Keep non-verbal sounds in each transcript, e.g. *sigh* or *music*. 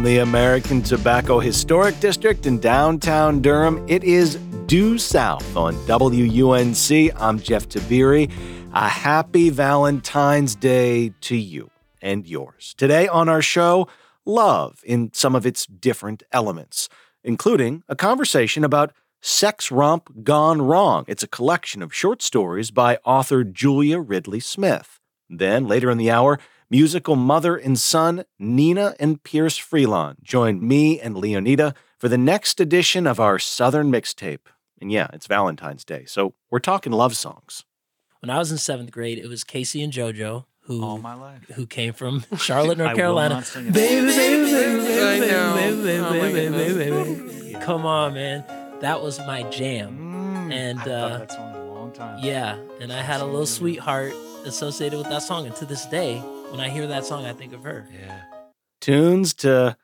from the American Tobacco Historic District in downtown Durham. It is Due South on WUNC. I'm Jeff Tiberii. A happy Valentine's Day to you and yours. Today on our show, love in some of its different elements, including a conversation about Sex Romp Gone Wrong. It's a collection of short stories by author Julia Ridley Smith. Then, later in the hour, musical mother and son Nnenna and Pierce Freelon join me and Leoneda for the next edition of our Southern mixtape. And yeah, it's Valentine's Day, so we're talking love songs. When I was in seventh grade, it was K-Ci and JoJo who all my life. who came from *laughs* Charlotte, North I will Carolina. not sing it. Baby, baby, baby, baby, I know. baby, baby, Oh my baby, baby, goodness. baby. Come on, man. That was my jam. Mm, And, I uh, love that song a long time. Yeah, and I had a little sweetheart associated with that song. And to this day, when I hear that song, I think of her. Yeah. Tunes to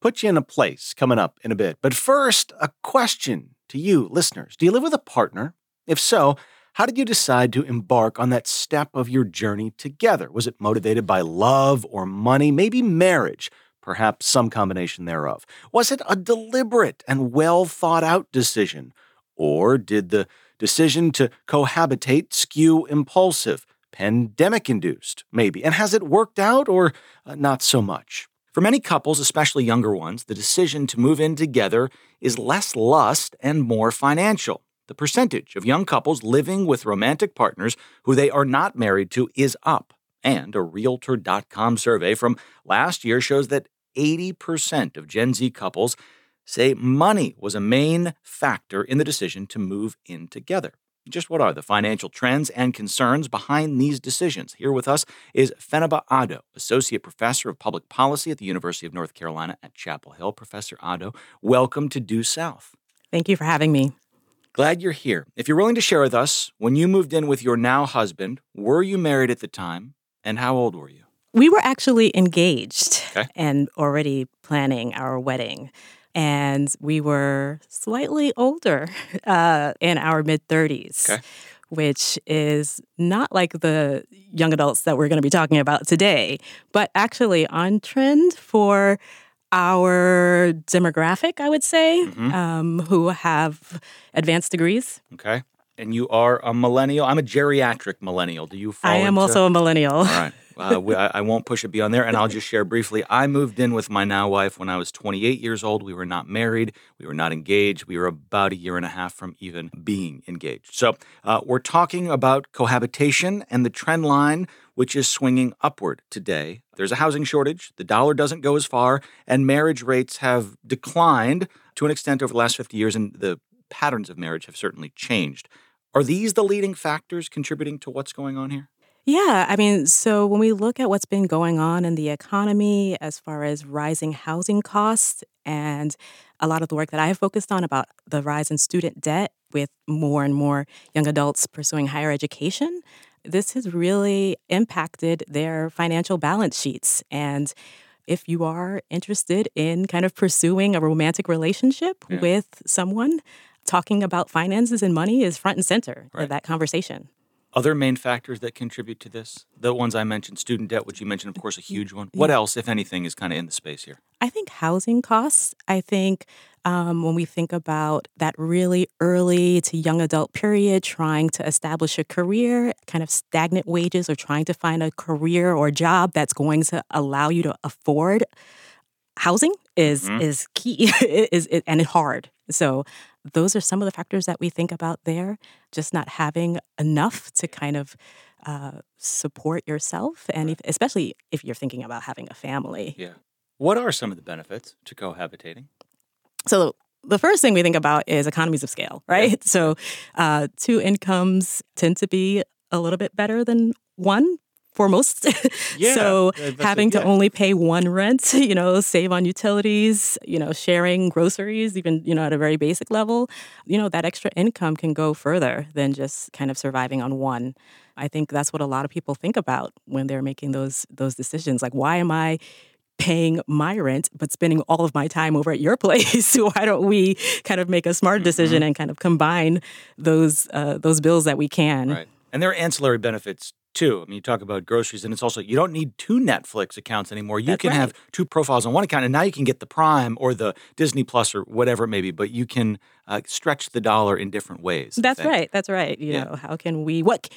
put you in a place coming up in a bit. But first, a question to you, listeners. Do you live with a partner? If so, how did you decide to embark on that step of your journey together? Was it motivated by love or money, maybe marriage? Perhaps some combination thereof. Was it a deliberate and well thought out decision? Or did the decision to cohabitate skew impulsive, pandemic induced, maybe? And has it worked out or uh, not so much? For many couples, especially younger ones, the decision to move in together is less lust and more financial. The percentage of young couples living with romantic partners who they are not married to is up. And a Realtor.com survey from last year shows that 80% of Gen Z couples say money was a main factor in the decision to move in together. Just what are the financial trends and concerns behind these decisions? Here with us is Fenaba Addo, Associate Professor of Public Policy at the University of North Carolina at Chapel Hill. Professor Addo, welcome to Due South. Thank you for having me. Glad you're here. If you're willing to share with us, when you moved in with your now husband, were you married at the time? And how old were you? We were actually engaged Okay. and already planning our wedding. And we were slightly older *laughs* uh, in our mid 30s, Okay. which is not like the young adults that we're going to be talking about today, but actually on trend for our demographic, I would say, Mhm. um, who have advanced degrees. Okay. And you are a millennial. I'm a geriatric millennial. Do you fall I am into- also a millennial. All right. *laughs* Uh, we, I, I won't push it beyond there. And I'll just share briefly. I moved in with my now wife when I was 28 years old. We were not married. We were not engaged. We were about a year and a half from even being engaged. So uh, we're talking about cohabitation and the trend line, which is swinging upward today. There's a housing shortage. The dollar doesn't go as far, and marriage rates have declined to an extent over the last 50 years, and the patterns of marriage have certainly changed. Are these the leading factors contributing to what's going on here? Yeah, I mean, so when we look at what's been going on in the economy as far as rising housing costs and a lot of the work that I have focused on about the rise in student debt with more and more young adults pursuing higher education, this has really impacted their financial balance sheets. And if you are interested in kind of pursuing a romantic relationship Yeah. with someone, talking about finances and money is front and center Right. of that conversation. Other main factors that contribute to this? The ones I mentioned, student debt, which you mentioned, of course, a huge one. What else, if anything, is kind of in the space here? I think housing costs. I think um, when we think about that really early to young adult period, trying to establish a career, kind of stagnant wages, or trying to find a career or job that's going to allow you to afford housing is Mhm. is key. *laughs* Is it, and it's hard. So those are some of the factors that we think about there. Just not having enough to kind of uh, support yourself, and if, especially if you're thinking about having a family. Yeah. What are some of the benefits to cohabitating? So the first thing we think about is economies of scale, right? So uh, two incomes tend to be a little bit better than one for most. *laughs* Yeah, so uh, having it, to yeah. only pay one rent, *laughs* you know, save on utilities, you know, sharing groceries, even, you know, at a very basic level, you know, that extra income can go further than just kind of surviving on one. I think that's what a lot of people think about when they're making those those decisions. Like, why am I paying my rent but spending all of my time over at your *laughs* place? why don't we kind of make a smart decision and kind of combine those uh, those bills that we can? Right. And there are ancillary benefits too. I mean, you talk about groceries, and it's also you don't need two Netflix accounts anymore. You That's can right. have two profiles on one account, and now you can get the Prime or the Disney Plus or whatever it may be. But you can uh, stretch the dollar in different ways. That's right. That's right. You Yeah. know, how can we what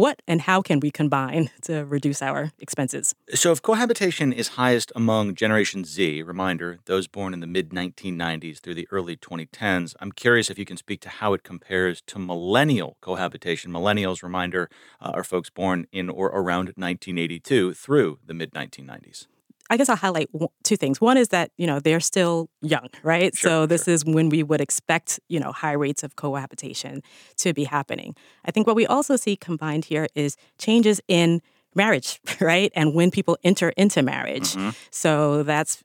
what and how can we combine *laughs* to reduce our expenses? So, if cohabitation is highest among Generation Z, reminder, those born in the mid 1990s through the early 2010s, I'm curious if you can speak to how it compares to millennial cohabitation. Millennials, reminder, uh, are folks born in or around 1982 through the mid 1990s. I guess I'll highlight two things. One is that, you know, they're still young, right? Sure, so this is when we would expect, you know, high rates of cohabitation to be happening. I think what we also see combined here is changes in marriage, *laughs* right? And when people enter into marriage. Mhm. So that's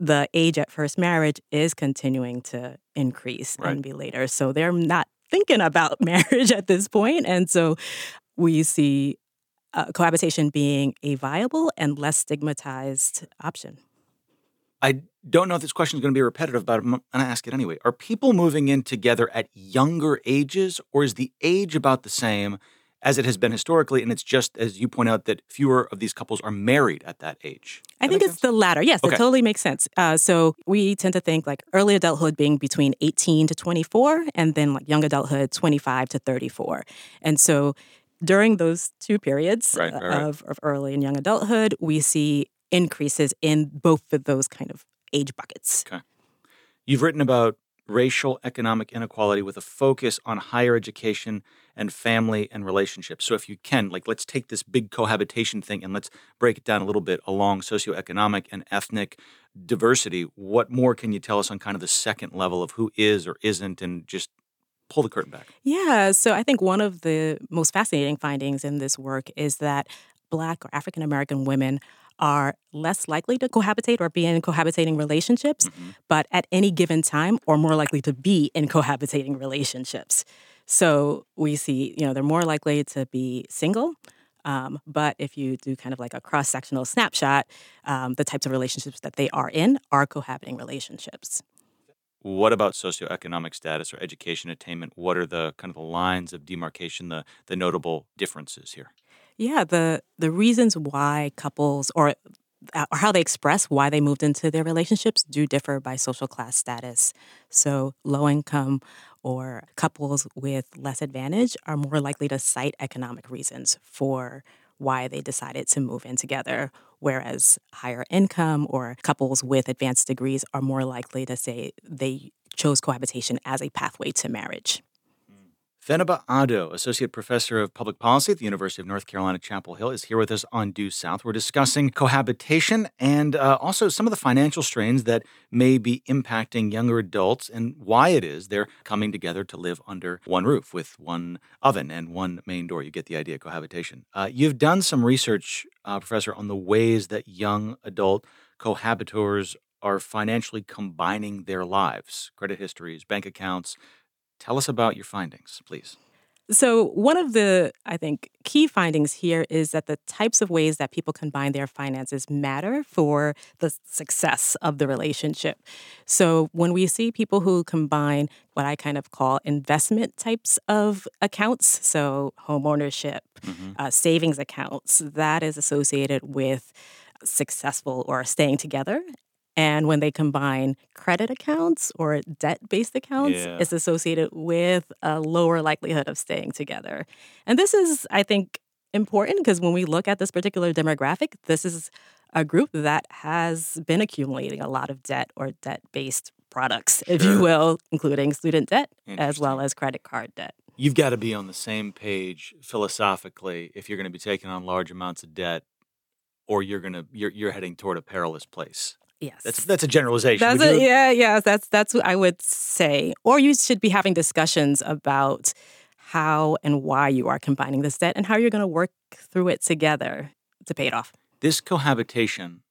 the age at first marriage is continuing to increase Right. and be later. So they're not thinking about *laughs* marriage at this point. And so we see uh, cohabitation being a viable and less stigmatized option. I don't know if this question is going to be repetitive, but I'm going to ask it anyway. Are people moving in together at younger ages, or is the age about the same as it has been historically? And it's just, as you point out, that fewer of these couples are married at that age. I think it's the latter. Yes, Okay. it totally makes sense. Uh, so we tend to think like early adulthood being between 18 to 24, and then like young adulthood 25 to 34. And so during those two periods Right, uh, right, right. Of, of early and young adulthood, we see increases in both of those kind of age buckets. You've written about racial economic inequality with a focus on higher education and family and relationships. So if you can, like let's take this big cohabitation thing and let's break it down a little bit along socioeconomic and ethnic diversity. What more can you tell us on kind of the second level of who is or isn't and just pull the curtain back? Yeah, so I think one of the most fascinating findings in this work is that Black or African American women are less likely to cohabitate or be in cohabitating relationships, Mhm. but at any given time are more likely to be in cohabitating relationships. So we see, you know, they're more likely to be single. Um, but if you do kind of like a cross sectional snapshot, um, the types of relationships that they are in are cohabiting relationships. What about socioeconomic status or education attainment? What are the kind of the lines of demarcation, the the notable differences here? Yeah, the the reasons why couples or uh, or how they express why they moved into their relationships do differ by social class status. So, low income or couples with less advantage are more likely to cite economic reasons for why they decided to move in together, whereas higher income or couples with advanced degrees are more likely to say they chose cohabitation as a pathway to marriage. Fenaba Addo, Associate Professor of Public Policy at the University of North Carolina, Chapel Hill, is here with us on Due South. We're discussing cohabitation and uh, also some of the financial strains that may be impacting younger adults and why it is they're coming together to live under one roof with one oven and one main door. You get the idea, cohabitation. Uh, you've done some research, uh, Professor, on the ways that young adult cohabitors are financially combining their lives, credit histories, bank accounts. Tell us about your findings, please. So, one of the, I think, key findings here is that the types of ways that people combine their finances matter for the success of the relationship. So, when we see people who combine what I kind of call investment types of accounts, so home ownership, Mhm. uh, savings accounts, that is associated with successful or staying together. And when they combine credit accounts or debt based accounts, Yeah. it's associated with a lower likelihood of staying together. And this is, I think, important because when we look at this particular demographic, this is a group that has been accumulating a lot of debt or debt based products, if you will, including student debt as well as credit card debt. You've got to be on the same page philosophically if you're going to be taking on large amounts of debt, or you're going to you're you're heading toward a perilous place. Yes. That's that's a generalization. That's a, yeah, yeah. That's that's what I would say. Or you should be having discussions about how and why you are combining this debt and how you're going to work through it together to pay it off. This cohabitation,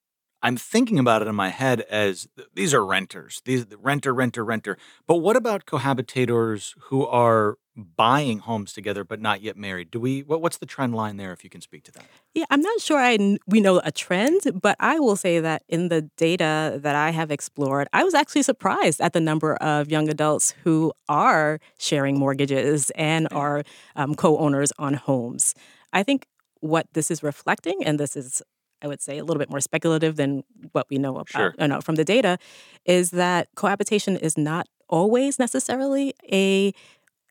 I'm thinking about it in my head as these are renters, these renter, renter, renter. But what about cohabitators who are buying homes together but not yet married? Do we? What, what's the trend line there? If you can speak to that. Yeah, I'm not sure I we know a trend, but I will say that in the data that I have explored, I was actually surprised at the number of young adults who are sharing mortgages and are um, co-owners on homes. I think what this is reflecting, and this is I would say a little bit more speculative than what we know about Sure. know, from the data, is that cohabitation is not always necessarily a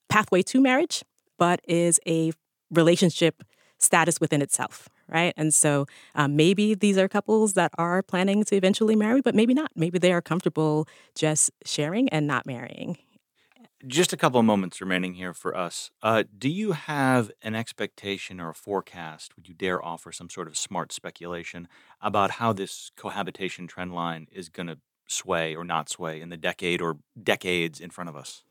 pathway to marriage, but is a relationship status within itself, right? And so um, maybe these are couples that are planning to eventually marry, but maybe not. Maybe they are comfortable just sharing and not marrying. Just a couple of moments remaining here for us. Uh, do you have an expectation or a forecast? Would you dare offer some sort of smart speculation about how this cohabitation trend line is going to sway or not sway in the decade or decades in front of us?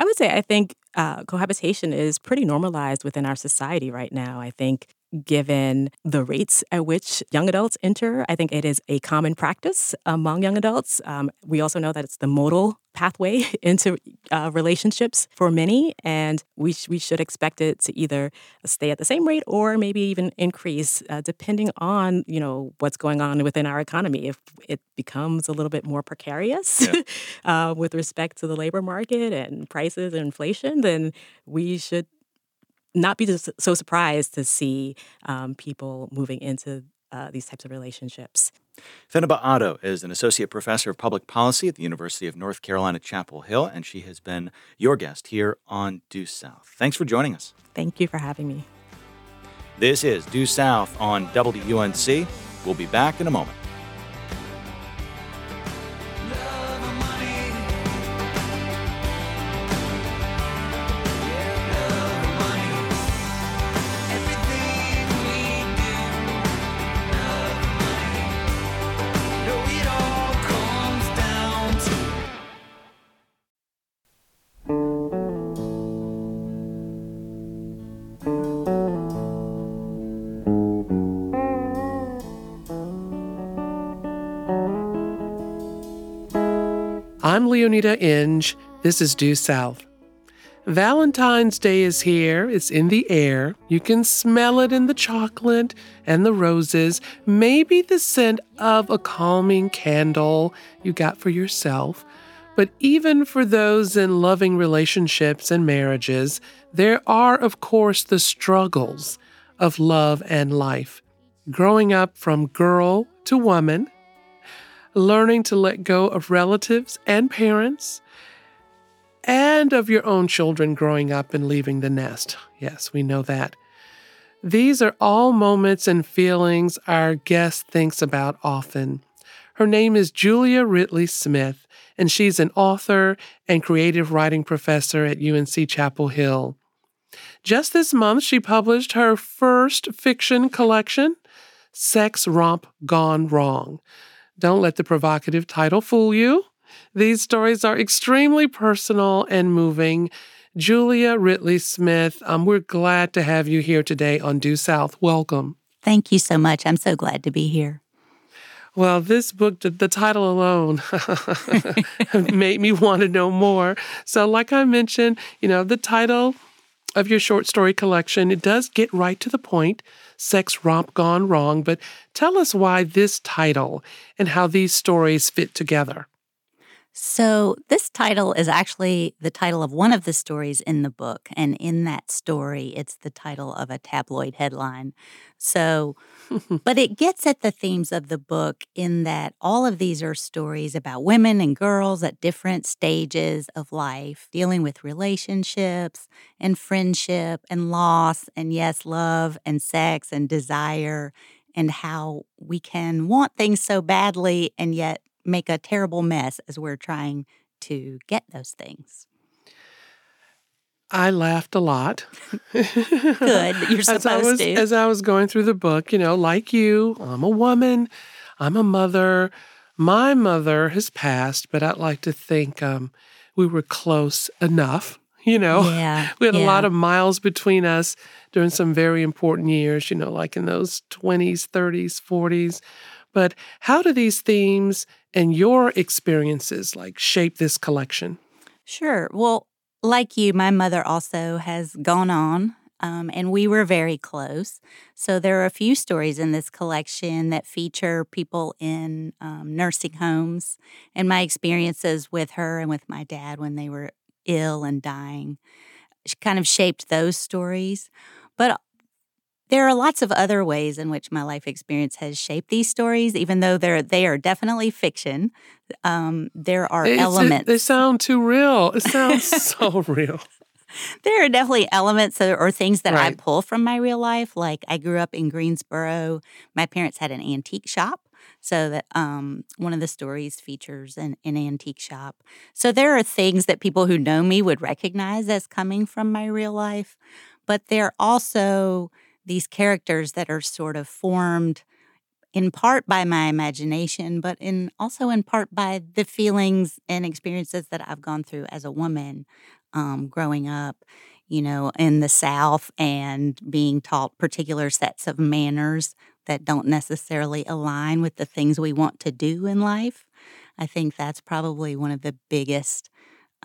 I would say I think uh, cohabitation is pretty normalized within our society right now. I think given the rates at which young adults enter, I think it is a common practice among young adults. Um, we also know that it's the modal pathway *laughs* into uh, relationships for many, and we, sh- we should expect it to either stay at the same rate or maybe even increase, uh, depending on you know what's going on within our economy. If it becomes a little bit more precarious Yeah. *laughs* uh, with respect to the labor market and prices and inflation, then we should not be so surprised to see um, people moving into uh, these types of relationships. Fenaba Addo is an associate professor of public policy at the University of North Carolina, Chapel Hill, and she has been your guest here on Due South. Thanks for joining us. Thank you for having me. This is Due South on WUNC. We'll be back in a moment. Leoneda Inge. This is Due South. Valentine's Day is here. It's in the air. You can smell it in the chocolate and the roses, maybe the scent of a calming candle you got for yourself. But even for those in loving relationships and marriages, there are, of course, the struggles of love and life. Growing up from girl to woman, learning to let go of relatives and parents, and of your own children growing up and leaving the nest. Yes, we know that. These are all moments and feelings our guest thinks about often. Her name is Julia Ridley Smith, and she's an author and creative writing professor at UNC Chapel Hill. Just this month, she published her first fiction collection, Sex Romp Gone Wrong. Don't let the provocative title fool you. These stories are extremely personal and moving. Julia Ridley Smith, um, we're glad to have you here today on Due South. Welcome. Thank you so much. I'm so glad to be here. Well, this book, the, the title alone, *laughs* made me want to know more. So, like I mentioned, you know, the title of your short story collection, it does get right to the point Sex Romp Gone Wrong. But tell us why this title and how these stories fit together. So, this title is actually the title of one of the stories in the book. And in that story, it's the title of a tabloid headline. So, *laughs* but it gets at the themes of the book in that all of these are stories about women and girls at different stages of life, dealing with relationships and friendship and loss, and yes, love and sex and desire, and how we can want things so badly and yet make a terrible mess as we're trying to get those things. I laughed a lot. *laughs* Good, you're *laughs* as I supposed was, to. As I was going through the book, you know, like you, I'm a woman, I'm a mother. My mother has passed, but I'd like to think um, we were close enough. You know, Yeah, *laughs* we had a lot of miles between us during some very important years, you know, like in those 20s, 30s, 40s. But how do these themes and your experiences like shape this collection? Sure. Well, like you, my mother also has gone on, um, and we were very close. So there are a few stories in this collection that feature people in um, nursing homes and my experiences with her and with my dad when they were ill and dying. She kind of shaped those stories. But there are lots of other ways in which my life experience has shaped these stories, even though they're they are definitely fiction. Um, there are It's- it- elements. they sound too real. It sounds *laughs* so real. there are definitely elements or, or things that I pull from my real life. Like I grew up in Greensboro. My parents had an antique shop. So that um, one of the stories features an, an antique shop. So there are things that people who know me would recognize as coming from my real life. But they're also these characters that are sort of formed in part by my imagination, but in also in part by the feelings and experiences that I've gone through as a woman um, growing up, you know, in the South and being taught particular sets of manners that don't necessarily align with the things we want to do in life. I think that's probably one of the biggest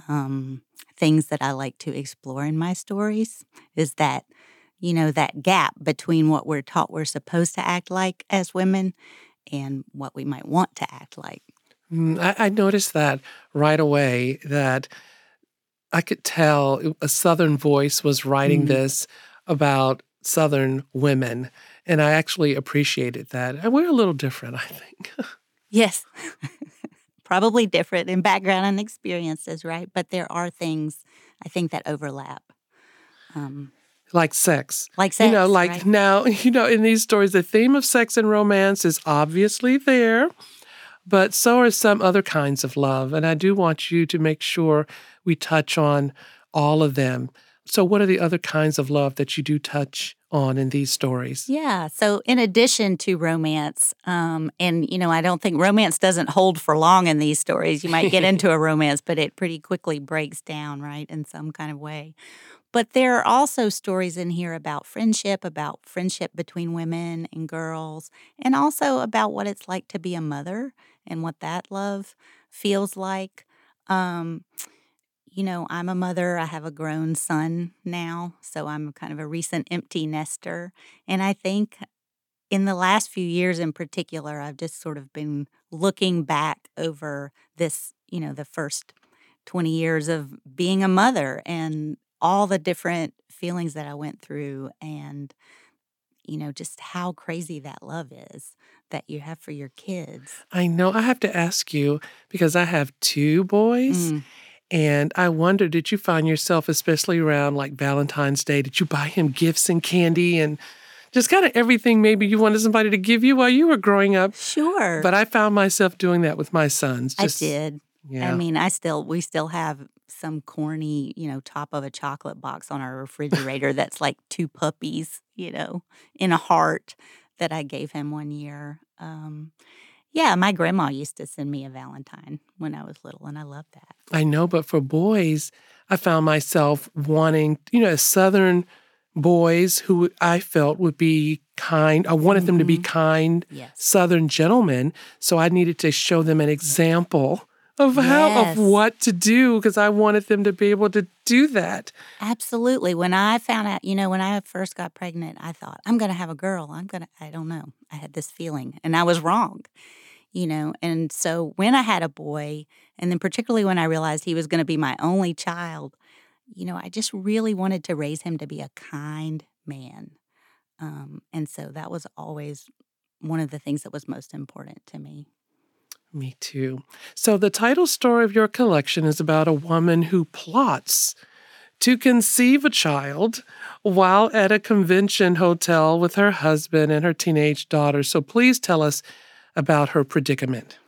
um, things that I like to explore in my stories is that, you know, that gap between what we're taught we're supposed to act like as women and what we might want to act like. Mm, I, I noticed that right away that I could tell a Southern voice was writing Mhm. this about Southern women. And I actually appreciated that. And we're a little different, I think. *laughs* Yes. *laughs* Probably different in background and experiences, right? But there are things I think that overlap. Um, like sex. like sex. you know, like right? now, *laughs* you know, in these stories, the theme of sex and romance is obviously there, but so are some other kinds of love. And I do want you to make sure we touch on all of them. So, what are the other kinds of love that you do touch on in these stories? Yeah. So, in addition to romance, um, and you know, I don't think romance doesn't hold for long in these stories. You might get *laughs* into a romance, but it pretty quickly breaks down, right, in some kind of way. But there are also stories in here about friendship, about friendship between women and girls, and also about what it's like to be a mother and what that love feels like. Um, you know, I'm a mother. I have a grown son now. So I'm kind of a recent empty nester. And I think in the last few years in particular, I've just sort of been looking back over this, you know, the first 20 years of being a mother and all the different feelings that I went through and, you know, just how crazy that love is that you have for your kids. I know I have to ask you because I have two boys. Mm. And I wonder, did you find yourself, especially around like Valentine's Day, did you buy him gifts and candy and just kind of everything maybe you wanted somebody to give you while you were growing up? Sure. But I found myself doing that with my sons. I did. Yeah. I mean, I still we still have some corny, you know, top of a chocolate box on our refrigerator that's like two puppies, you know, in a heart that I gave him one year. Um, yeah, my grandma used to send me a Valentine when I was little, and I loved that. I know, but for boys, I found myself wanting, you know, Southern boys who I felt would be kind. I wanted them to be Mhm. kind Yes. Southern gentlemen. So I needed to show them an example of how, of what to do because I wanted them to be able to do that. Absolutely. When I found out, you know, when I first got pregnant, I thought, I'm going to have a girl. I'm going to, I don't know. I had this feeling, and I was wrong, you know. And so when I had a boy, and then particularly when I realized he was going to be my only child, you know, I just really wanted to raise him to be a kind man. Um, and so that was always one of the things that was most important to me. Me too. So the title story of your collection is about a woman who plots to conceive a child while at a convention hotel with her husband and her teenage daughter. So please tell us about her predicament.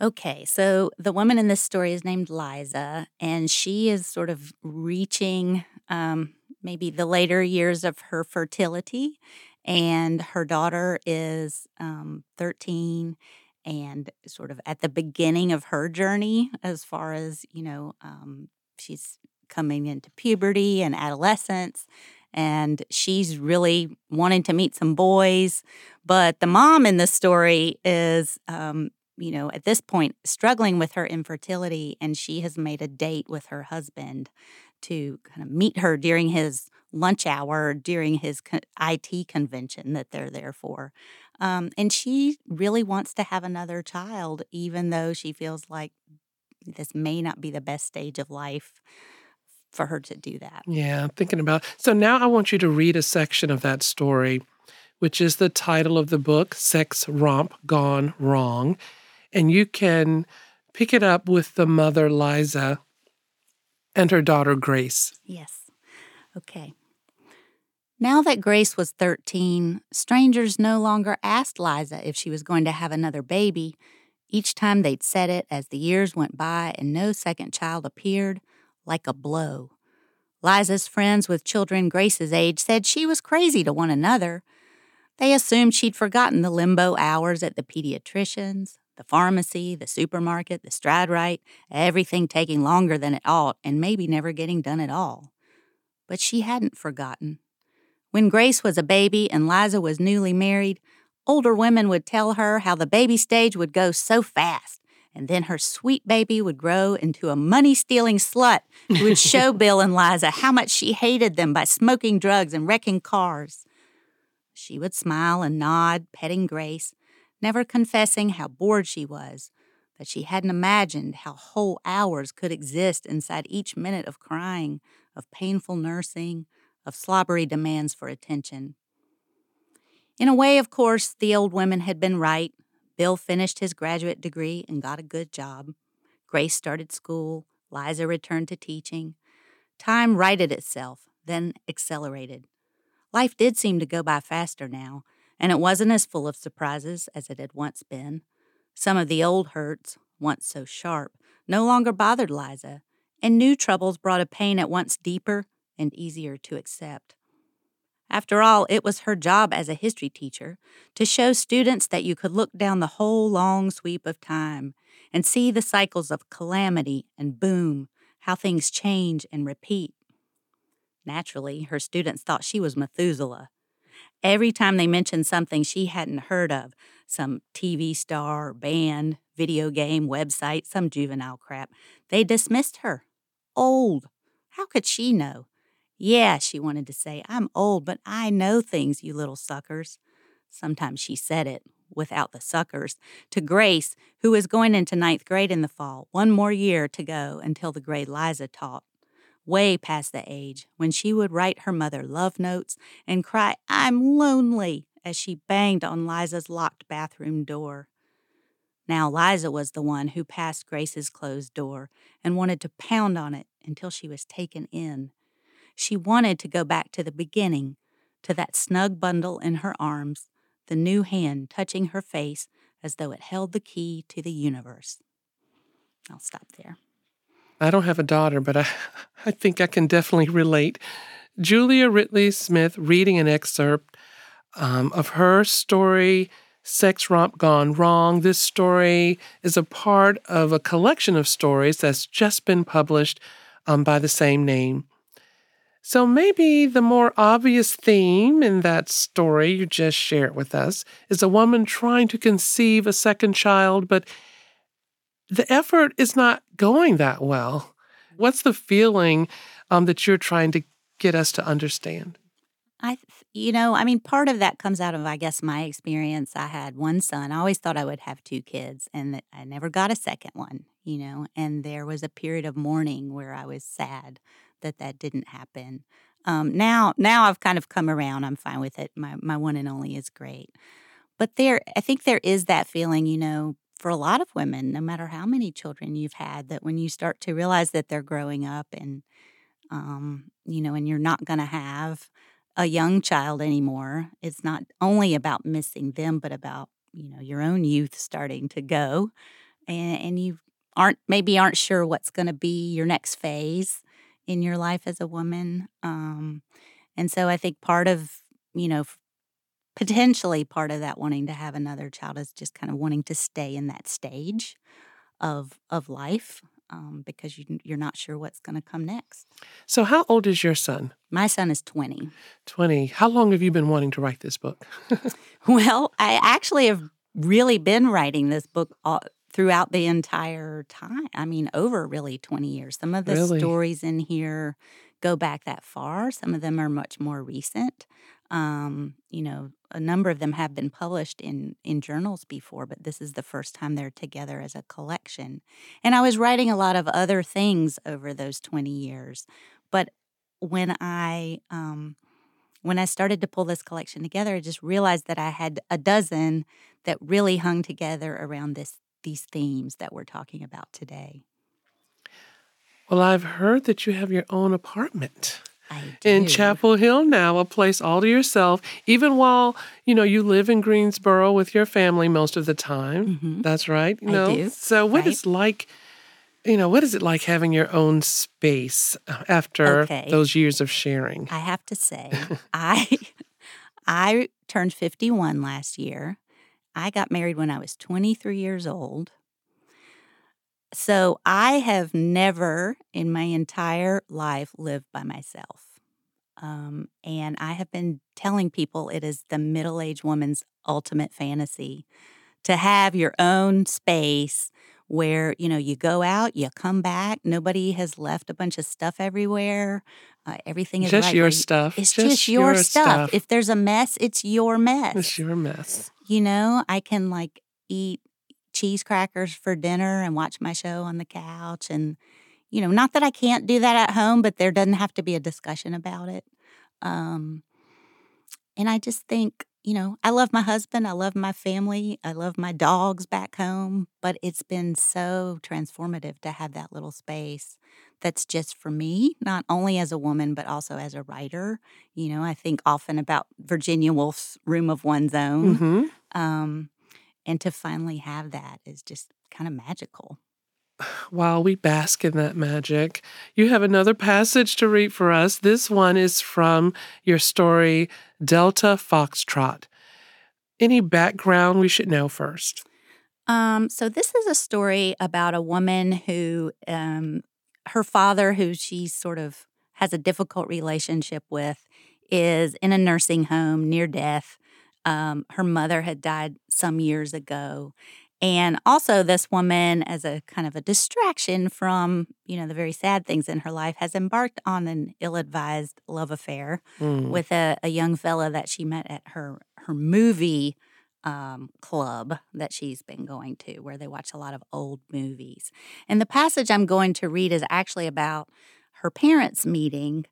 Okay, so the woman in this story is named Liza, and she is sort of reaching um, maybe the later years of her fertility. And her daughter is um, 13 and sort of at the beginning of her journey as far as, you know, um, she's coming into puberty and adolescence. And she's really wanting to meet some boys. But the mom in this story is um, you know, at this point, struggling with her infertility, and she has made a date with her husband to kind of meet her during his lunch hour during his IT convention that they're there for. Um, and she really wants to have another child, even though she feels like this may not be the best stage of life for her to do that. Yeah, thinking about. So now I want you to read a section of that story which is the title of the book, Sex Romp Gone Wrong. And you can pick it up with the mother, Liza, and her daughter, Grace. Yes. Okay. Now that Grace was 13, strangers no longer asked Liza if she was going to have another baby. Each time they'd said it as the years went by and no second child appeared, like a blow. Liza's friends with children Grace's age said she was crazy to one another. They assumed she'd forgotten the limbo hours at the pediatrician's, the pharmacy, the supermarket, the Stride Rite, everything taking longer than it ought and maybe never getting done at all. But she hadn't forgotten. When Grace was a baby and Liza was newly married, older women would tell her how the baby stage would go so fast, and then her sweet baby would grow into a money stealing slut who would show *laughs* Bill and Liza how much she hated them by smoking drugs and wrecking cars. She would smile and nod, petting Grace, never confessing how bored she was, that she hadn't imagined how whole hours could exist inside each minute of crying, of painful nursing, of slobbery demands for attention. In a way, of course, the old women had been right. Bill finished his graduate degree and got a good job. Grace started school. Liza returned to teaching. Time righted itself, then accelerated. Life did seem to go by faster now, and it wasn't as full of surprises as it had once been. Some of the old hurts, once so sharp, no longer bothered Liza, and new troubles brought a pain at once deeper and easier to accept. After all, it was her job as a history teacher to show students that you could look down the whole long sweep of time and see the cycles of calamity and boom, how things change and repeat. Naturally, her students thought she was Methuselah. Every time they mentioned something she hadn't heard of, some TV star, band, video game, website, some juvenile crap, they dismissed her. Old. How could she know? Yeah, she wanted to say, I'm old, but I know things, you little suckers. Sometimes she said it, without the suckers, to Grace, who was going into ninth grade in the fall, one more year to go until the grade Liza taught. Way past the age when she would write her mother love notes and cry, I'm lonely, as she banged on Liza's locked bathroom door. Now Liza was the one who passed Grace's closed door and wanted to pound on it until she was taken in. She wanted to go back to the beginning, to that snug bundle in her arms, the new hand touching her face as though it held the key to the universe. I'll stop there. I don't have a daughter, but I, *laughs* I think I can definitely relate. Julia Ridley Smith reading an excerpt um, of her story, Sex Romp Gone Wrong. This story is a part of a collection of stories that's just been published um, by the same name. So maybe the more obvious theme in that story you just shared with us is a woman trying to conceive a second child, but the effort is not going that well. What's the feeling um, that you're trying to get us to understand? I, you know, I mean, part of that comes out of, I guess, my experience. I had one son. I always thought I would have two kids, and I never got a second one, you know. And there was a period of mourning where I was sad that that didn't happen. Um, now, now I've kind of come around. I'm fine with it. My my one and only is great. But there, I think there is that feeling, you know, for a lot of women, no matter how many children you've had, that when you start to realize that they're growing up and, um, you know, and you're not going to have a young child anymore, it's not only about missing them, but about you know your own youth starting to go, and, and you aren't maybe aren't sure what's going to be your next phase in your life as a woman. Um, and so I think part of, you know, potentially part of that wanting to have another child is just kind of wanting to stay in that stage of of life um, because you, you're not sure what's going to come next. So, how old is your son? My son is 20. 20. How long have you been wanting to write this book? *laughs* well, I actually have really been writing this book all, throughout the entire time. I mean, over really 20 years. Some of the really? stories in here go back that far, some of them are much more recent. Um, you know, a number of them have been published in in journals before, but this is the first time they're together as a collection. And I was writing a lot of other things over those 20 years. But when I um, when I started to pull this collection together, I just realized that I had a dozen that really hung together around this these themes that we're talking about today. Well, I've heard that you have your own apartment in. Chapel Hill now, a place all to yourself, even while, you know, you live in Greensboro with your family most of the time. Mhm. That's right. You I know? do, So what right. is like you know, what is it like having your own space uh, after Okay. those years of sharing? I have to say, *laughs* I *laughs* I turned 51 last year. I got married when I was 23 years old. So I have never in my entire life lived by myself. Um, and I have been telling people it is the middle aged woman's ultimate fantasy to have your own space where you know you go out you come back nobody has left a bunch of stuff everywhere uh, everything is Just right your stuff. it's just, your, stuff. stuff. if there's a mess it's your mess It's your mess. You know i can like eat cheese crackers for dinner and watch my show on the couch and you know not that i can't do that at home but there doesn't have to be a discussion about it um and i just think you know i love my husband i love my family i love my dogs back home but it's been so transformative to have that little space that's just for me not only as a woman but also as a writer you know i think often about virginia woolf's room of one's own hmm um, and to finally have that is just kind of magical. While we bask in that magic, you have another passage to read for us. This one is from your story, Delta Foxtrot. Any background we should know first? Um, so this is a story about a woman who, um, her father, who she sort of has a difficult relationship with, is in a nursing home near death. Um, her mother had died some years ago. And also, this woman, as a kind of a distraction from, you know, the very sad things in her life, has embarked on an ill-advised love affair Mm. with a, a young fella that she met at her her movie um, club that she's been going to, where they watch a lot of old movies. And the passage I'm going to read is actually about her parents' meeting,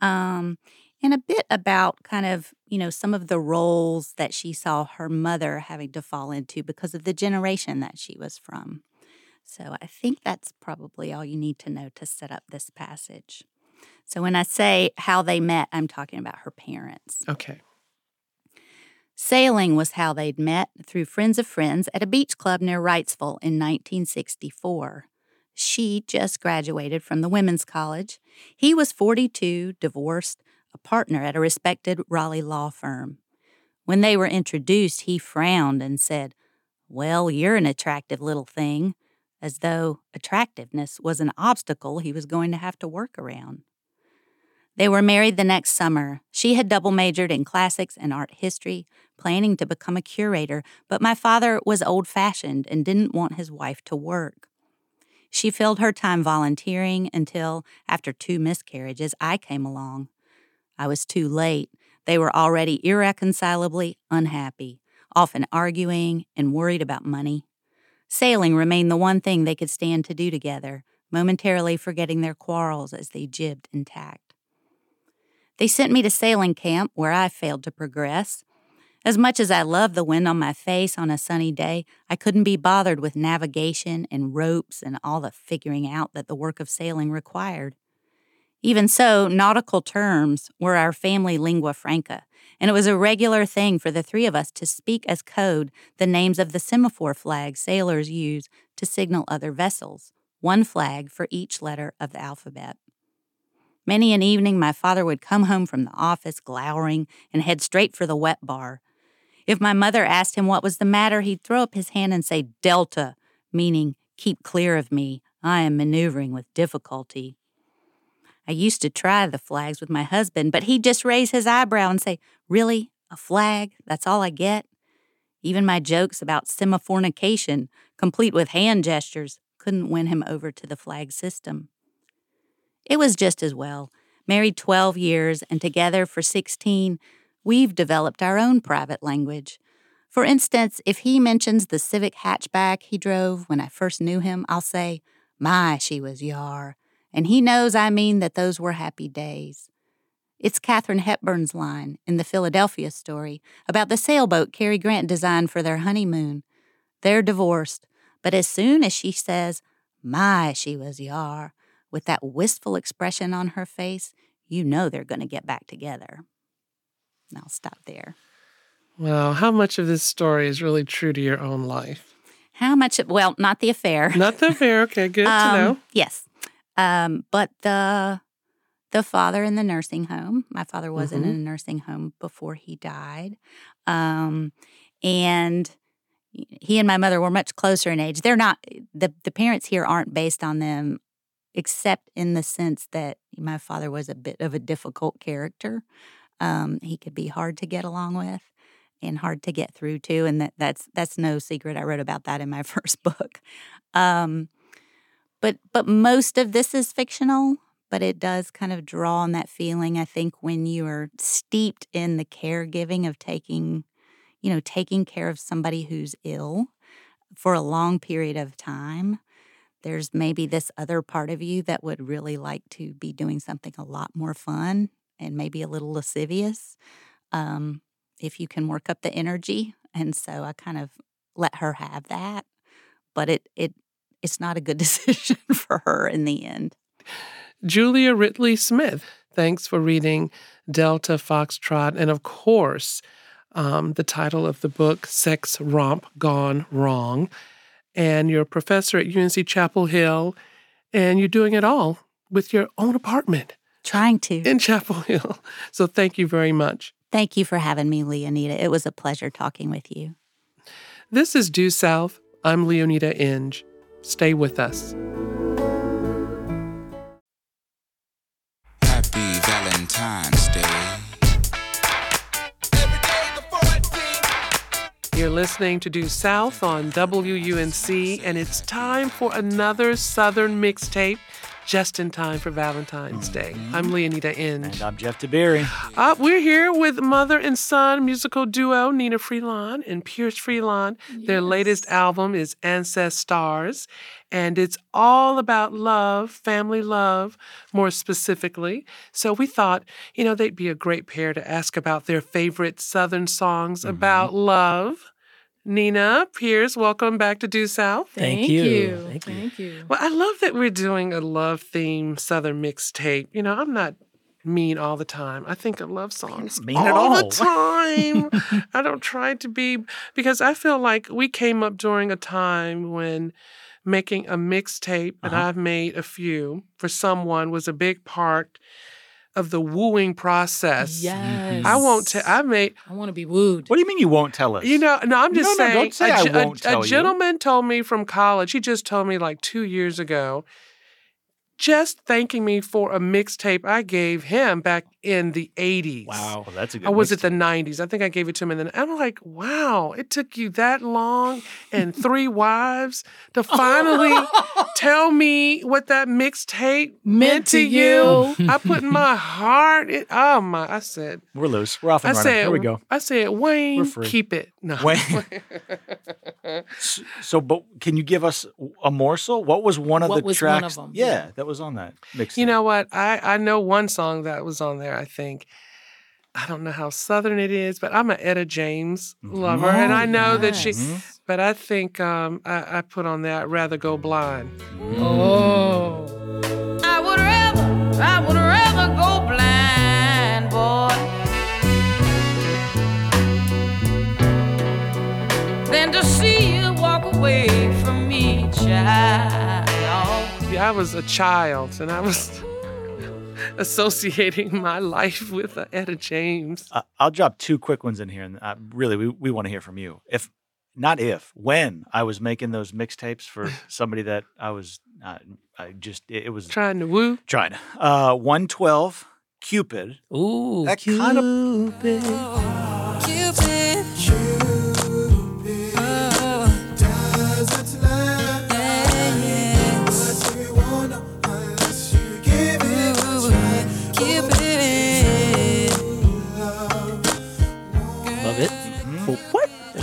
um, and a bit about kind of you know some of the roles that she saw her mother having to fall into because of the generation that she was from. So I think that's probably all you need to know to set up this passage. So when I say how they met, I'm talking about her parents. Okay. Sailing was how they'd met through friends of friends at a beach club near Wrightsville in 1964. She just graduated from the women's college. He was 42, divorced, a partner at a respected Raleigh law firm. When they were introduced, he frowned and said, Well, you're an attractive little thing, as though attractiveness was an obstacle he was going to have to work around. They were married the next summer. She had double majored in classics and art history, planning to become a curator, but my father was old fashioned and didn't want his wife to work. She filled her time volunteering until, after two miscarriages, I came along. I was too late. They were already irreconcilably unhappy, often arguing and worried about money. Sailing remained the one thing they could stand to do together, momentarily forgetting their quarrels as they jibbed and tacked. They sent me to sailing camp where I failed to progress. As much as I loved the wind on my face on a sunny day, I couldn't be bothered with navigation and ropes and all the figuring out that the work of sailing required. Even so, nautical terms were our family lingua franca, and it was a regular thing for the three of us to speak as code the names of the semaphore flags sailors use to signal other vessels, one flag for each letter of the alphabet. Many an evening, my father would come home from the office glowering and head straight for the wet bar. If my mother asked him what was the matter, he'd throw up his hand and say, Delta, meaning, keep clear of me. I am maneuvering with difficulty. I used to try the flags with my husband, but he'd just raise his eyebrow and say, Really? A flag? That's all I get? Even my jokes about semaphornication, complete with hand gestures, couldn't win him over to the flag system. It was just as well. Married 12 years and together for 16, we've developed our own private language. For instance, if he mentions the Civic hatchback he drove when I first knew him, I'll say, My, she was yar. And he knows I mean that those were happy days. It's Katharine Hepburn's line in the Philadelphia story about the sailboat Cary Grant designed for their honeymoon. They're divorced, but as soon as she says, My, she was yar, with that wistful expression on her face, you know they're going to get back together. And I'll stop there. Well, how much of this story is really true to your own life? How much? Well, not the affair. Not the affair. Okay, good *laughs* Um, to know. Yes, um, but the the father in the nursing home. My father wasn't in a nursing home before he died, um, and he and my mother were much closer in age. They're not the the parents here aren't based on them, except in the sense that my father was a bit of a difficult character. Um, he could be hard to get along with and hard to get through to, and that that's that's no secret. I wrote about that in my *laughs* first book. Um, but but most of this is fictional but it does kind of draw on that feeling i think when you are steeped in the caregiving of taking you know taking care of somebody who's ill for a long period of time. There's maybe this other part of you that would really like to be doing something a lot more fun and maybe a little lascivious um, if you can work up the energy. And so i kind of let her have that but it it it's not a good *laughs* decision for her in the end Julia Ridley Smith, thanks for reading Delta Foxtrot. And of course, um, the title of the book, Sex Romp Gone Wrong. And you're a professor at UNC Chapel Hill, and you're doing it all with your own apartment trying to in Chapel Hill. So thank you very much. Thank you for having me, Leoneda. It was a pleasure talking with you. This is Due South. I'm Leoneda Inge. Stay with us. Happy Valentine's Day. You're listening to Due South on WUNC, and it's time for another Southern mixtape just in time for Valentine's Day. I'm Leoneda Inge. And I'm Jeff Tiberii. Uh, we're here with mother and son musical duo Nnenna Freelon and Pierce Freelon. Their latest album is Ancestors, and it's all about love, family love, more specifically. So we thought, you know, they'd be a great pair to ask about their favorite Southern songs about love. Nnenna, Pierce, welcome back to Due South. Thank you. Thank you. Thank you. Well, I love that we're doing a love theme Southern mixtape. You know, I'm not mean all the time. I think of love songs mean all at all. the time. *laughs* I don't try to be because I feel like we came up during a time when making a mixtape, and Uh-huh. I've made a few for someone was a big part of the wooing process. Yes. I won't tell. I made I want to be wooed. What do you mean you won't tell us? you know, no, I'm just No, no, saying. don't say a, I a- won't tell a you. gentleman told me from college. He just told me like two years ago, just thanking me for a mixtape I gave him back in the 80s. Wow, well, that's a good. Or was it the 90s? I think I gave it to him. And then I'm like, wow, it took you that long and three wives to *laughs* finally tell me what that mixtape meant to you. *laughs* I put my heart. It, oh my, I said, We're loose. We're off I and running. said, Here we go. I said, Wayne, free. keep it. No. Wayne. *laughs* So, but can you give us a morsel? What was one of What the was one of tracks? them? Yeah, Yeah. that was on that mix. You know what? I, I know one song that was on there, I think. I don't know how southern it is, but I'm an Etta James lover. and I know that she, but I think um, I, I put on that rather go blind. Oh. I would rather, I would rather go blind, boy, than to see you walk away from me, child. Yeah, I was a child and I was associating *laughs* my life with uh, Etta James. Uh, I'll drop two quick ones in here, and uh, really, we, we want to hear from you. If not, if when I was making those mixtapes for *laughs* somebody that I was, uh, I just it, it was Trying to woo. trying. To. Uh, one twelve, Cupid. Ooh, That kind of love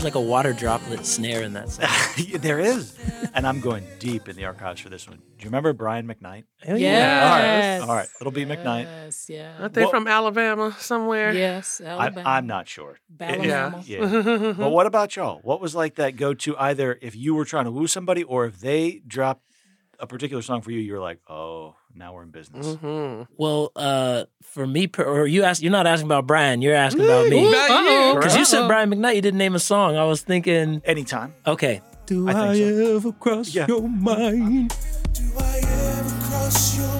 There's There's like a water droplet snare in that song. *laughs* there is, and I'm going deep in the archives for this one. Do you remember Brian McKnight? Hell Yes. All right, all right, little B McKnight. Yes, yeah. Aren't they What- from Alabama somewhere? Yes, I, Alabama. I'm not sure. Alabama. Yeah. but what about y'all? What was like that go to either if you were trying to woo somebody or if they dropped a particular song for you, you were like, oh, now we're in business. Mhm. Well, uh, for me, per- or you ask, you're not asking about Brian. You're asking about me. About you. Uh-oh. Because you said Brian McKnight, you didn't name a song. I was thinking, Anytime. okay. Do I think so. ever cross Yeah. your mind? Do I ever cross your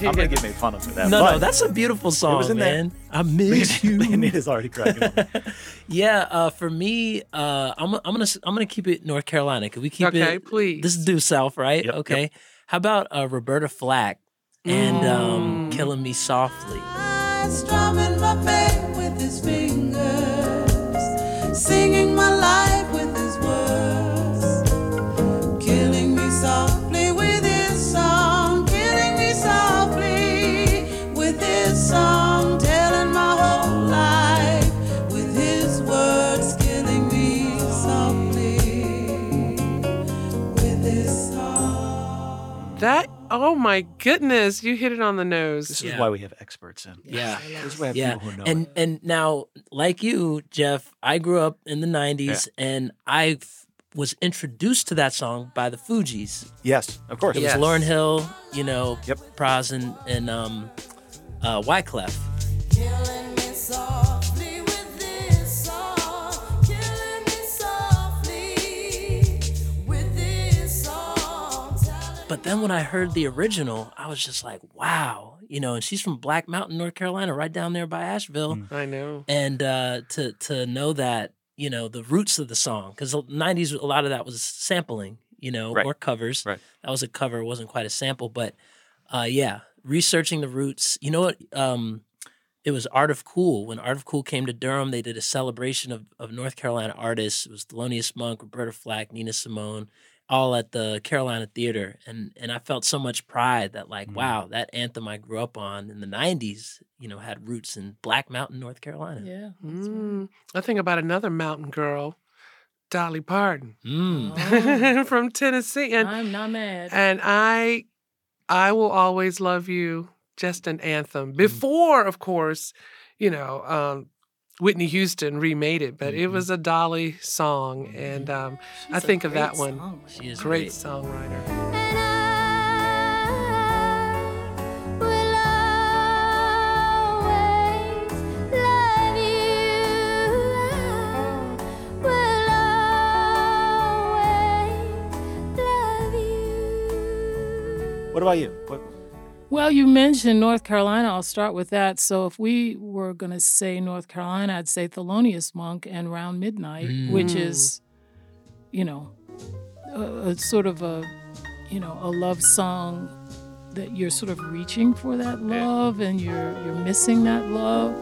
*laughs* I'm gonna get made fun of for that. No, but no, that's a beautiful song, was in there. man. I miss *laughs* you. Leoneda's already cracking *laughs* yeah, uh, for me, uh, I'm, I'm gonna I'm gonna keep it North Carolina. Can we keep Okay, it? please. This is due south, right? Yep, yep. okay. How about uh, Roberta Flack and um, "Killing Me Softly"? Strumming my with his fingers, singing my oh my goodness, you hit it on the nose. This Yeah. is why we have experts in. Yeah. This is why we have Yeah, people who know. and it. and now, like you, Jeff, I grew up in the '90s, and I was introduced to that song by the Fugees. yes, of course. It Yes. was Lauryn Hill, you know, Yep. Pras and, and um, uh, Wyclef. But then when I heard the original, I was just like, wow, you know. And she's from Black Mountain, North Carolina, right down there by Asheville. I know. And uh, to to know that, you know, the roots of the song, because the '90s, a lot of that was sampling, you know, Right. or covers. Right. That was a cover, it wasn't quite a sample, but uh, yeah, researching the roots. You know what? Um, it was Art of Cool. When Art of Cool came to Durham, they did a celebration of, of North Carolina artists. It was Thelonious Monk, Roberta Flack, Nina Simone, all at the Carolina Theater. And and I felt so much pride that like, Mhm. wow, that anthem I grew up on in the '90s, you know, had roots in Black Mountain, North Carolina. Yeah. that's right. Mm, I think about another mountain girl, Dolly Parton Mm. *laughs* from Tennessee, and I'm not mad. and I, I will always love you. Just an anthem. Before, of course, you know, um, Whitney Houston remade it, but it Mhm. was a Dolly song, and um, I think of that one. songwriter. She is great great. songwriter. And I will always love you. I will always love you. what about you? What, Well, you mentioned North Carolina. I'll start with that. So, if we were going to say North Carolina, I'd say Thelonious Monk and Round Midnight, which Mm. is, you know, a, a sort of a, you know, a love song that you're sort of reaching for that love and you're you're missing that love.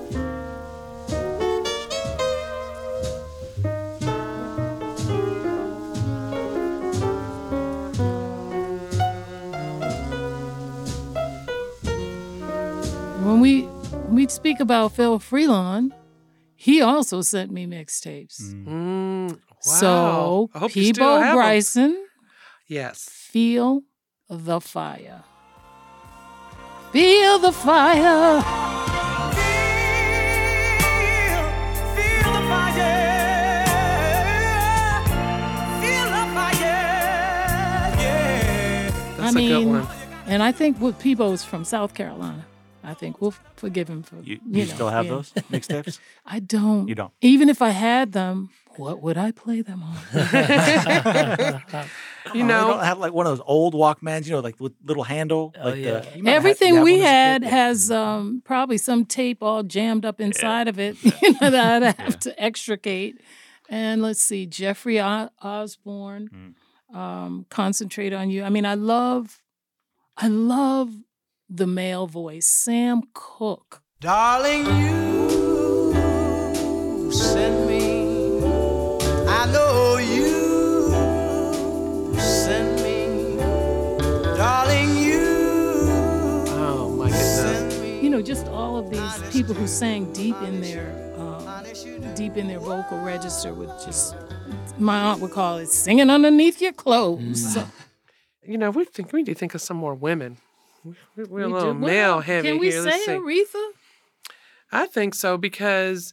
Speak about Phil Freelon, he also sent me mixtapes. Mm, wow. So I hope Peabo have 'em. Bryson, Yes. feel the fire. Feel the fire. Feel the fire. Feel the fire. Yeah. That's I a good mean, one. and I think with Peabo's from South Carolina. I think we'll forgive him for you, you, you know, still have yeah. those mixtapes? *laughs* I don't. You don't. Even if I had them, what would I play them on? *laughs* You Oh, know, don't have like one of those old Walkmans, you know, like with little handle. Oh, like yeah. the, you have- Everything have we one as a kid? had has um, probably some tape all jammed up inside of it *laughs* you know, that I'd have to extricate. And let's see, Jeffrey o- Osborne, Mm. um, concentrate on you. I mean, I love, I love the male voice, Sam Cooke. Darling, you send me. I know you send me. Darling, you oh my goodness. You know, know, just all of these people who sang deep in their um, deep in their vocal register with just my aunt would call it singing underneath your clothes. So, You know, we think we need to think of some more women. We- We're, we're a little do- male well, heavy Can we here. Let's say see. Aretha? I think so because,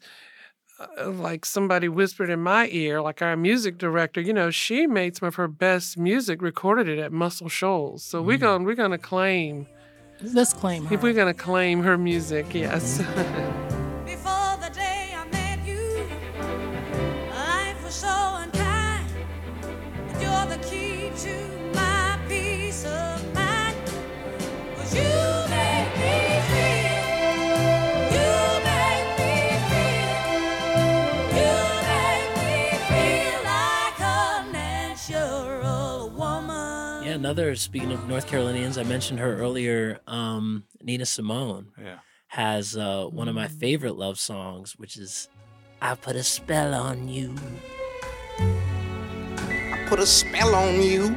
uh, like somebody whispered in my ear, like our music director, you know, she made some of her best music, recorded it at Muscle Shoals. So Mm. we're gonna we're gonna claim Let's claim her. if we're gonna claim her music, yes. *laughs* another, speaking of North Carolinians, I mentioned her earlier, um, Nina Simone Yeah. has uh, one of my favorite love songs, which is I Put a Spell on You. I put a spell on you.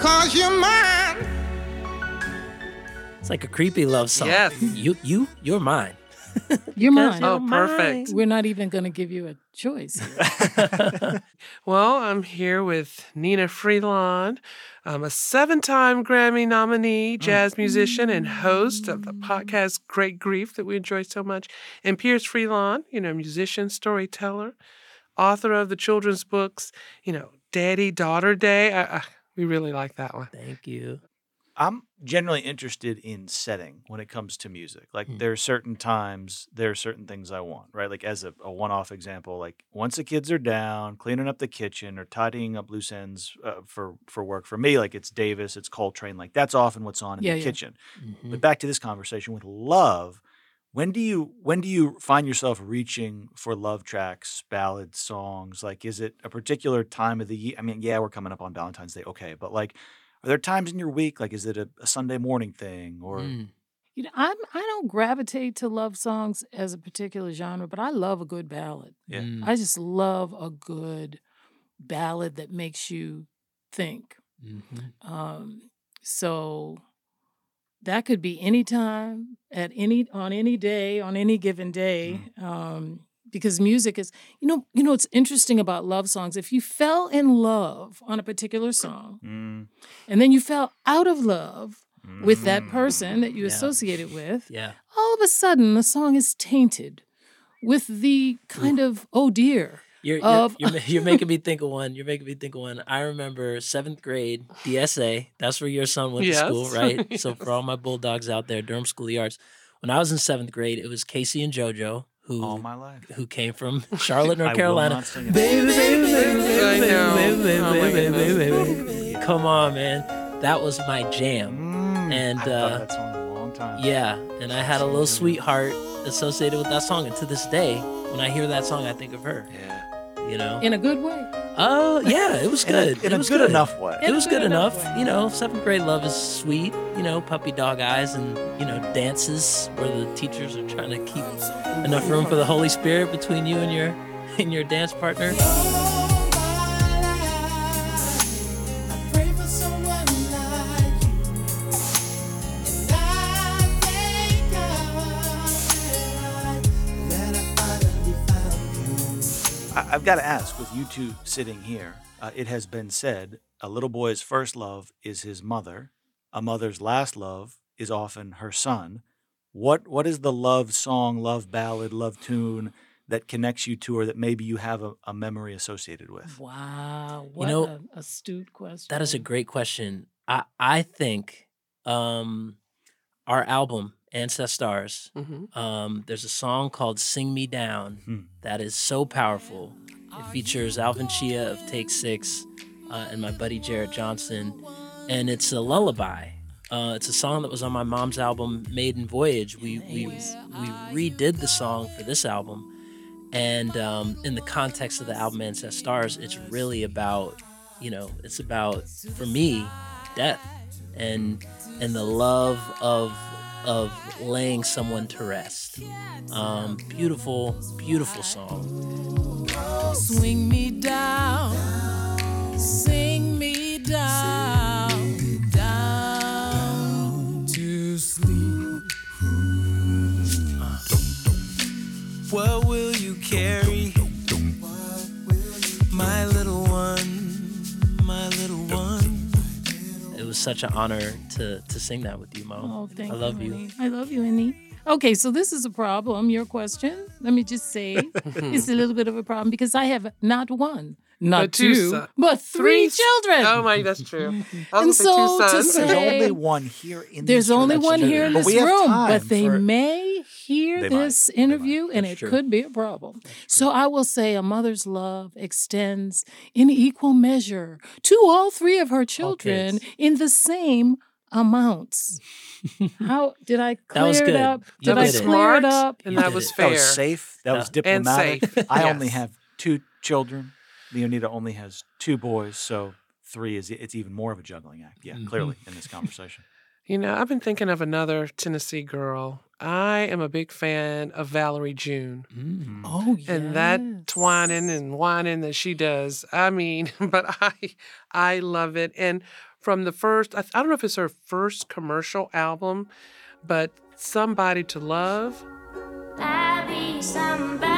Cause you're mine. It's like a creepy love song. Yes. You, you, you're mine. *laughs* You're mine. oh, perfect. We're not even going to give you a choice. *laughs* Well, I'm here with Nnenna Freelon, um, a seven time Grammy nominee, jazz musician, and host of the podcast Great Grief that we enjoy so much, and Pierce Freelon, you know, musician, storyteller, author of the children's books, you know, Daddy Daughter Day. I, I, we really like that one. Thank you. I'm generally interested in setting when it comes to music. Like Hmm. there are certain times, there are certain things I want, right? Like as a, a one-off example, like once the kids are down, cleaning up the kitchen or tidying up loose ends uh, for for work. For me, like it's Davis, it's Coltrane. Like that's often what's on in Yeah, the yeah. kitchen. Mhm. But back to this conversation with love. When do you when do you find yourself reaching for love tracks, ballad songs? Like, is it a particular time of the year? I mean, yeah, we're coming up on Valentine's Day, okay, but like, are there times in your week? Like, is it a, a Sunday morning thing or? Mm. you know, I'm, I don't gravitate to love songs as a particular genre, but I love a good ballad. Yeah. Mm. I just love a good ballad that makes you think. Mhm. Um, so that could be any time, at any on any day, on any given day. Um, because music is, you know, you know, it's interesting about love songs. If you fell in love on a particular song, Mm, and then you fell out of love with that mm. person that you Yeah. associated with, Yeah. all of a sudden the song is tainted with the kind of oh dear. You're, you're, you're, you're making me think of one. You're making me think of one. I remember seventh grade DSA. That's where your son went Yes. to school, *laughs* right? So for all my bulldogs out there, Durham School of the Arts. When I was in seventh grade, it was K-Ci and JoJo who All my life. who came from *laughs* Charlotte, North Carolina. not sing. Baby, baby, baby, baby, baby, baby, baby, Oh, baby, baby, goodness. baby, baby. Come on, man. That was my jam. Mm, And, I uh, of that song in a long time. Yeah, and I had a little sweetheart associated with that song, and to this day, when I hear that song, I think of her. Yeah. You know? In a good way. Oh yeah, it was In a- good. in it a was good enough way. It was good good enough enough. You know, seventh grade love is sweet. You know, puppy dog eyes and you know dances where the teachers are trying to keep enough room for the Holy Spirit between you and your *laughs* and your dance partner. I've got to ask, with you two sitting here, uh, it has been said a little boy's first love is his mother. A mother's last love is often her son. What what is the love song, love ballad, love tune that connects you to her that maybe you have a, a memory associated with? Wow. What know, an astute question. That is a great question. I I think um, our album Ancestors. hmm Um, there's a song called "Sing Me Down" Hmm. that is so powerful. It features Alvin Chea of Take Six uh, and my buddy Jarrett Johnson, and it's a lullaby. Uh, it's a song that was on my mom's album Maiden Voyage. We we we redid the song for this album, and um, in the context of the album Ancestors, it's really about you know it's about for me death and and the love of of laying someone to rest. Um, beautiful, beautiful song. Swing me down, sing such an honor to to sing that with you, Mom. Oh, thank I love you. I love you, Annie. Okay, so this is a problem. Your question. Let me just say, *laughs* it's a little bit of a problem because I have not one, not But two two, but three, children. Oh my, that's true. *laughs* I And so two to say- There's only one here in There's this room. There's only one here in But this we have room, but they for- may hear They this They interview and it true. could be a problem. So I will say a mother's love extends in equal measure to all three of her children in the same amounts. *laughs* How did I clear That was it up? Did I did it. clear it Smart, up? and You that was it. fair. That was safe. That was Yeah. And diplomatic. safe, I only have two children. Leoneda only has two boys, so three is it's even more of a juggling act. Yeah, Mhm. clearly in this *laughs* conversation. You know, I've been thinking of another Tennessee girl. I am a big fan of Valerie June. Mm. Oh, yes. and that twining and whining that she does. I mean, *laughs* but I I love it. And from the first, I, I don't know if it's her first commercial album, but Somebody to Love. I'll be somebody.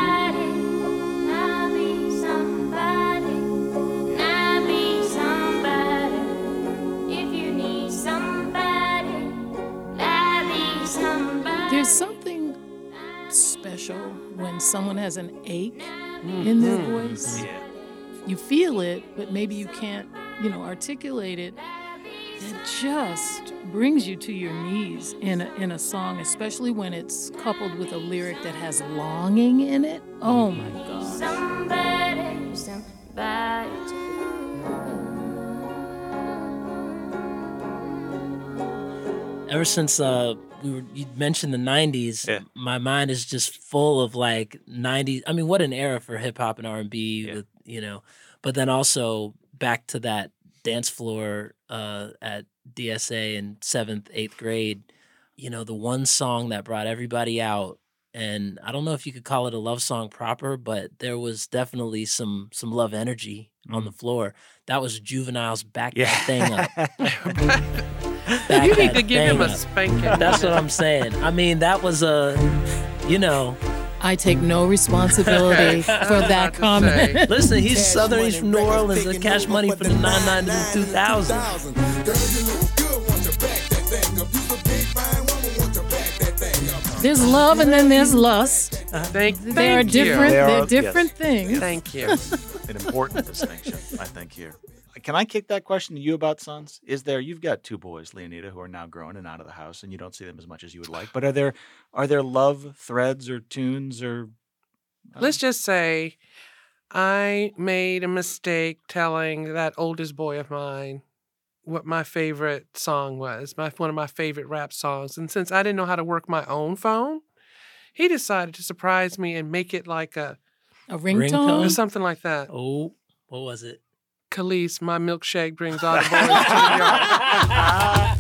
There's something special when someone has an ache mm-hmm. in their mm-hmm. voice. Yeah. You feel it, but maybe you can't, you know, articulate it. It just brings you to your knees in a, in a song, especially when it's coupled with a lyric that has longing in it. Oh mm-hmm. my God. Somebody, somebody Ever since uh we were you mentioned the '90s, Yeah. my mind is just full of like '90s. I mean, what an era for hip hop and R and B, Yeah. with you know. But then also back to that dance floor uh, at DSA in seventh, eighth grade. You know, the one song that brought everybody out, and I don't know if you could call it a love song proper, but there was definitely some some love energy on the floor. That was Juvenile's "Back That Thing Up." *laughs* *laughs* Back you need to give him a up. spanking. That's what I'm saying. I mean, that was a, you know, I take no responsibility *laughs* for that comment. *laughs* listen, he's Southern, he's from New Orleans, the cash money for the 99 and 2000. There's love and then there's lust. Thank, They are thank you. different. They They are- are different things. Thank you. *laughs* An important distinction, I think, here. Can I kick that question to you about sons? Is there you've got two boys, Leoneda, who are now grown and out of the house, and you don't see them as much as you would like. But are there are there love threads or tunes or Let's just say I made a mistake telling that oldest boy of mine what my favorite song was, my one of my favorite rap songs. And since I didn't know how to work my own phone, he decided to surprise me and make it like a A Ringtone? ringtone. or something like that. Oh, what was it? Kelis, my milkshake brings *laughs* all the boys to the yard. *laughs*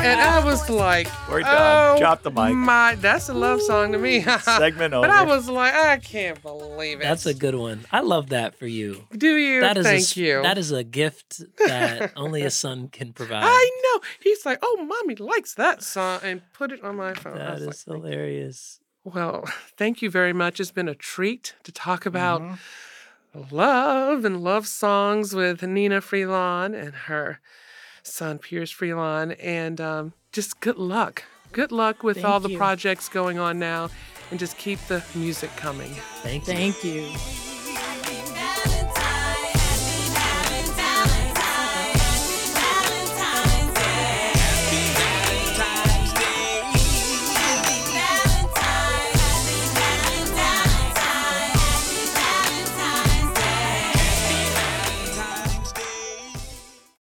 And I was like, We're done. oh, Drop the mic. My, that's a love song to me. *laughs* segment over? But I was like, I can't believe it. That's a good one. I love that for you. Do you? That is a, Thank s- you. That is a gift that only a son can provide. *laughs* I know. He's like, oh, mommy likes that song, and put it on my phone. I That was is like, hilarious. well, *laughs* thank you very much. It's been a treat to talk about Mm-hmm. love and love songs with Nnenna Freelon and her son Pierce Freelon, and um, just good luck. Good luck with all Thank the projects going on now, and just keep the music coming. Thank you. Thank you.